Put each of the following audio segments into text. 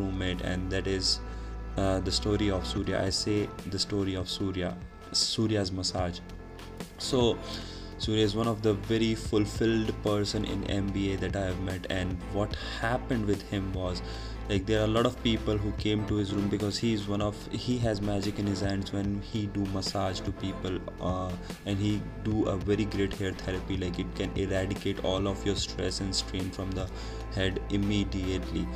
roommate and that is uh, the story of surya. I say the story of surya surya's massage. So surya is one of the very fulfilled person in mba that i have met and what happened with him was like there are a lot of people who came to his room because he is one of he has magic in his hands when he do massage to people uh, and he do a very great hair therapy. Like it can eradicate all of your stress and strain from the head immediately.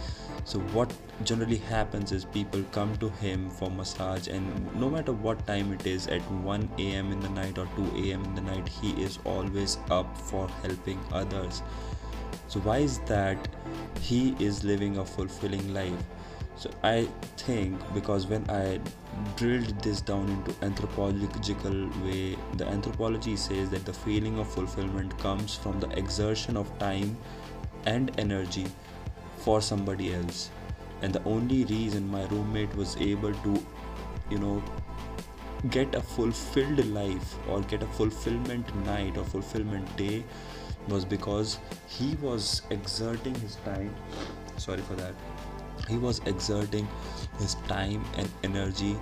So what generally happens is people come to him for massage and no matter what time it is at 1 a.m in the night or 2 a.m in the night he is always up for helping others. So why is that he is living a fulfilling life. So i think because when i drilled this down into anthropological way the anthropology says that the feeling of fulfillment comes from the exertion of time and energy for somebody else. And the only reason my roommate was able to you know get a fulfilled life or get a fulfillment night or fulfillment day was because he was exerting his time. Sorry for that. He was exerting his time and energy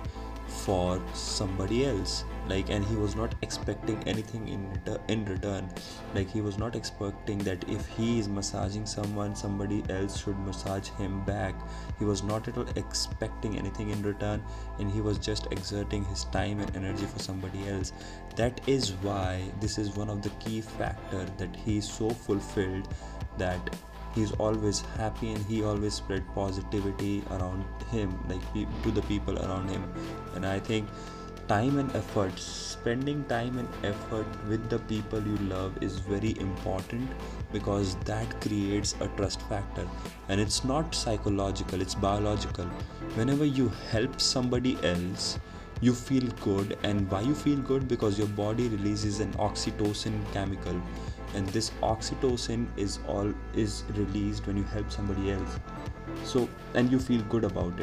for somebody else. Like and he was not expecting anything in in return. Like he was not expecting that if he is massaging someone somebody else should massage him back. He was not at all expecting anything in return and he was just exerting his time and energy for somebody else. That is why this is one of the key factor that he is so fulfilled that he's always happy and he always spread positivity around him like to the people around him. And i think time and effort spending time and effort with the people you love is very important because that creates a trust factor. And it's not psychological it's biological. Whenever you help somebody else you feel good. And why you feel good? Because your body releases an oxytocin chemical. And this oxytocin is all is released when you help somebody else. So and you feel good about it